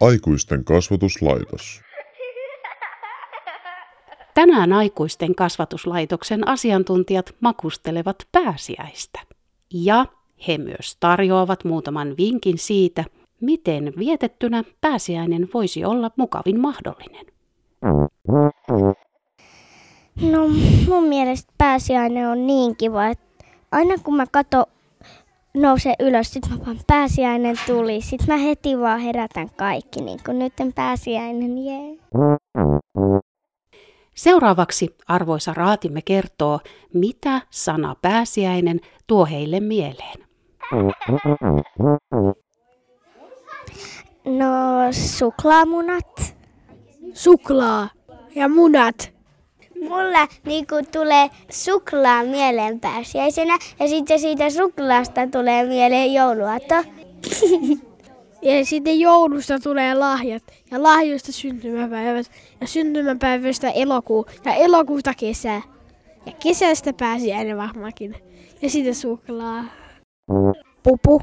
Aikuisten kasvatuslaitos. Tänään aikuisten kasvatuslaitoksen asiantuntijat makustelevat pääsiäistä. Ja he myös tarjoavat muutaman vinkin siitä, miten vietettynä pääsiäinen voisi olla mukavin mahdollinen. No mun mielestä pääsiäinen on niin kiva, että aina kun mä kato nousee ylös, sit mä vaan pääsiäinen tuli. Sit mä heti vaan herätän kaikki, niin kun nyt pääsiäinen, jee. Seuraavaksi arvoisa raatimme kertoo, mitä sana pääsiäinen tuo heille mieleen. No suklaamunat. Suklaa ja munat. Mulla niinku tulee suklaa mieleen pääsiäisenä ja sitten siitä suklaasta tulee mieleen jouluaatto. Ja sitten joulusta tulee lahjat ja lahjoista syntymäpäivät ja syntymäpäivästä elokuu ja elokuusta kesä. Ja kesästä pääsiäinen varmaankin. Ja sitten suklaa. Pupu.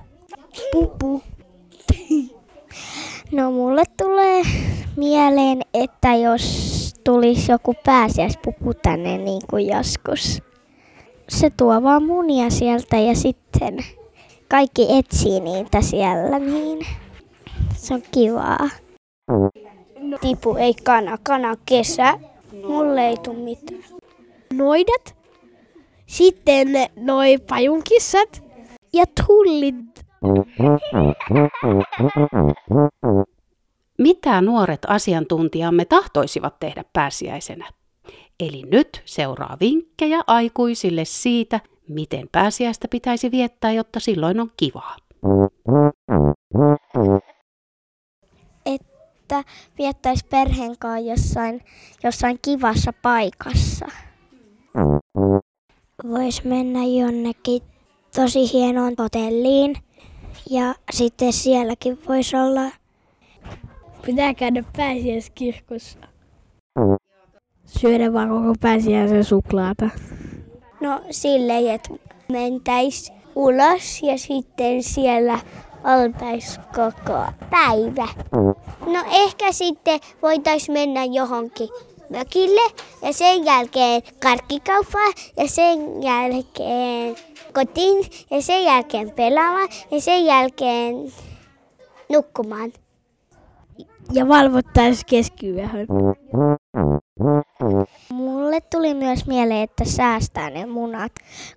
Pupu. No mulle tulee mieleen, että jos tulisi joku pääsiäispupu tänne niin kuin joskus. Se tuo vaan munia sieltä ja sitten kaikki etsii niitä siellä, niin se on kivaa. Tipu ei kana, kana kesä. Mulle ei tule mitään. Noidat. Sitten noi pajunkissat ja tullit. Mitä nuoret asiantuntijamme tahtoisivat tehdä pääsiäisenä? Eli nyt seuraa vinkkejä aikuisille siitä, miten pääsiäistä pitäisi viettää, jotta silloin on kivaa. Että viettäisi perheen kanssa jossain, jossain kivassa paikassa. Voisi mennä jonnekin tosi hienoon hotelliin ja sitten sielläkin voisi olla Pitää käydä pääsiäiskirkossa. Syödä vaan koko pääsiäisen suklaata. No silleen, että mentäis ulos ja sitten siellä oltais koko päivä. No ehkä sitten voitais mennä johonkin mökille ja sen jälkeen karkkikauppaan ja sen jälkeen kotiin ja sen jälkeen pelaamaan ja sen jälkeen nukkumaan ja valvottaisi keskiyöhön. Mulle tuli myös mieleen, että säästää ne munat,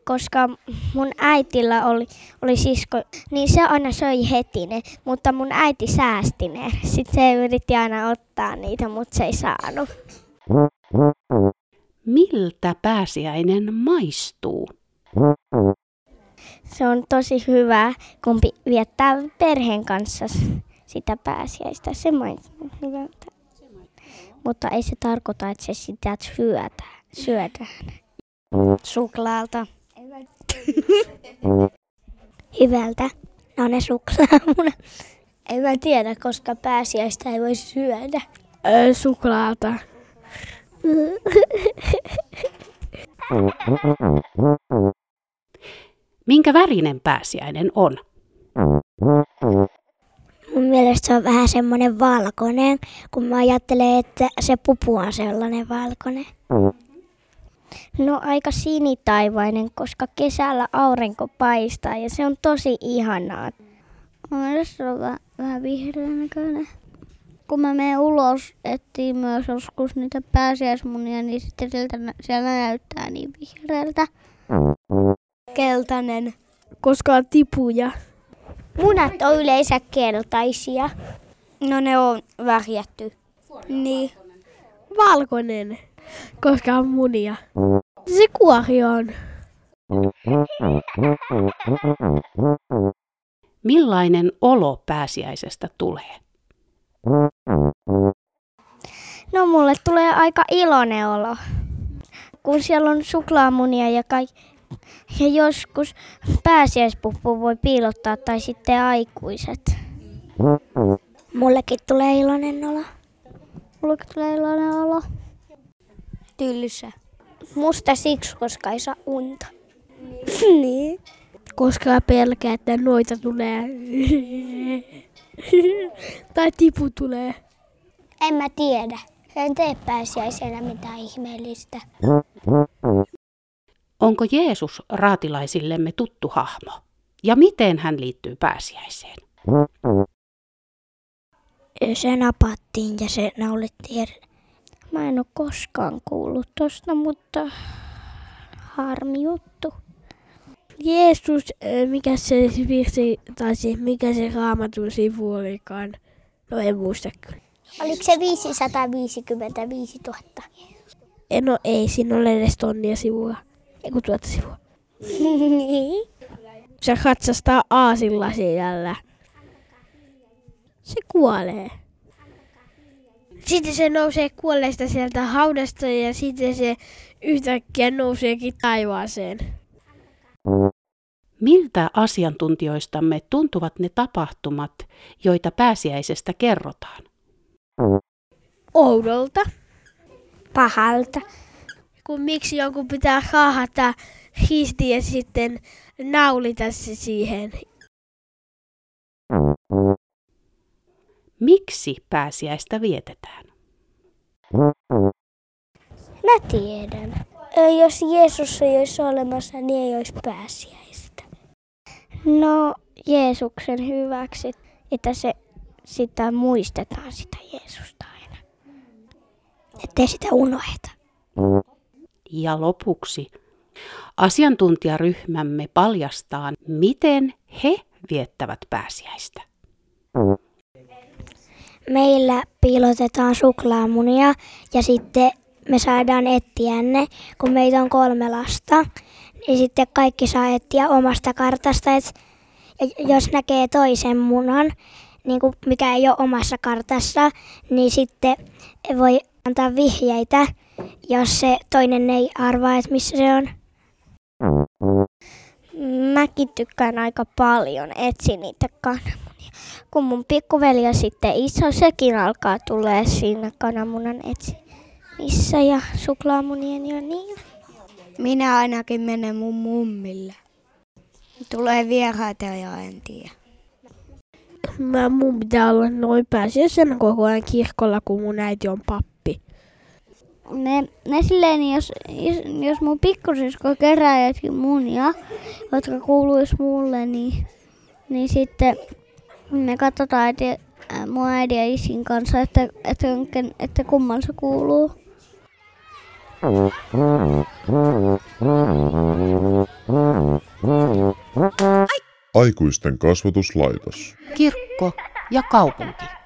koska mun äitillä oli, oli sisko, niin se aina söi heti ne, mutta mun äiti säästi ne. Sitten se yritti aina ottaa niitä, mutta se ei saanut. Miltä pääsiäinen maistuu? Se on tosi hyvä, kun viettää perheen kanssa sitä pääsiäistä. Se maistuu hyvältä. Mutta ei se tarkoita, että se sitä syötään. syödään. Suklaalta. Hyvältä. No ne suklaamunat. En mä tiedä, koska pääsiäistä ei voi syödä. Öö, suklaalta. Minkä värinen pääsiäinen on? Se on vähän semmoinen valkoinen, kun mä ajattelen, että se pupu on sellainen valkoinen. No aika sinitaivainen, koska kesällä aurinko paistaa ja se on tosi ihanaa. Se on vähän, vähän vihreän näköinen. Kun mä menen ulos etsiin myös joskus niitä pääsiäismunia, niin sitten sieltä, siellä näyttää niin vihreältä. Keltainen. Koska on tipuja. Munat on yleensä keltaisia. No ne on värjätty. Niin. Valkoinen, koska on munia. Se kuori on. Millainen olo pääsiäisestä tulee? No mulle tulee aika iloinen olo. Kun siellä on suklaamunia ja kaikki ja joskus pääsiäispuppu voi piilottaa tai sitten aikuiset. Mullekin tulee iloinen olo. Mullekin tulee iloinen olo. Tylsä. Musta siksi, koska ei saa unta. niin. Koska pelkää, että noita tulee. tai tipu tulee. En mä tiedä. En tee pääsiäisenä mitään ihmeellistä. Onko Jeesus raatilaisillemme tuttu hahmo? Ja miten hän liittyy pääsiäiseen? Se napattiin ja se naulittiin. Mä en ole koskaan kuullut tosta, mutta harmi juttu. Jeesus, mikä se virsi, tai siis mikä se raamatun sivu olikaan? No en muista kyllä. Oliko se 555 000? No ei, siinä ole edes tonnia sivua. Eiku tuota sivua. se katsastaa aasilla siellä. Se kuolee. Sitten se nousee kuolleesta sieltä haudasta ja sitten se yhtäkkiä nouseekin taivaaseen. Miltä asiantuntijoistamme tuntuvat ne tapahtumat, joita pääsiäisestä kerrotaan? Oudolta. Pahalta. Kun miksi jonkun pitää haahata histi ja sitten naulita se siihen. Miksi pääsiäistä vietetään? Mä tiedän. Jos Jeesus ei olisi olemassa, niin ei olisi pääsiäistä. No, Jeesuksen hyväksi, että se sitä muistetaan sitä Jeesusta aina. Ettei sitä unoheta. Ja lopuksi asiantuntijaryhmämme paljastaa, miten he viettävät pääsiäistä. Meillä piilotetaan suklaamunia ja sitten me saadaan etsiä ne, kun meitä on kolme lasta. Niin sitten kaikki saa etsiä omasta kartasta. Et, jos näkee toisen munan, niin kuin mikä ei ole omassa kartassa, niin sitten voi antaa vihjeitä, jos se toinen ei arvaa, että missä se on. Mäkin tykkään aika paljon etsiä niitä kananmunia. Kun mun pikkuveli ja sitten iso, sekin alkaa tulee siinä kananmunan etsimissä ja suklaamunien ja niin. Minä ainakin menen mun mummille. Tulee vieraita ja en tiedä. Mä mun pitää olla noin pääsiäisenä koko ajan kirkolla, kun mun äiti on pappi. Ne, ne silleen, jos, jos, jos mun pikkusisko kerää jotkin munia, jotka kuuluis mulle, niin, niin sitten me katsotaan äiti, mun äidin ja isin kanssa, että, että, että, että kumman se kuuluu. Aikuisten kasvatuslaitos. Kirkko ja kaupunki.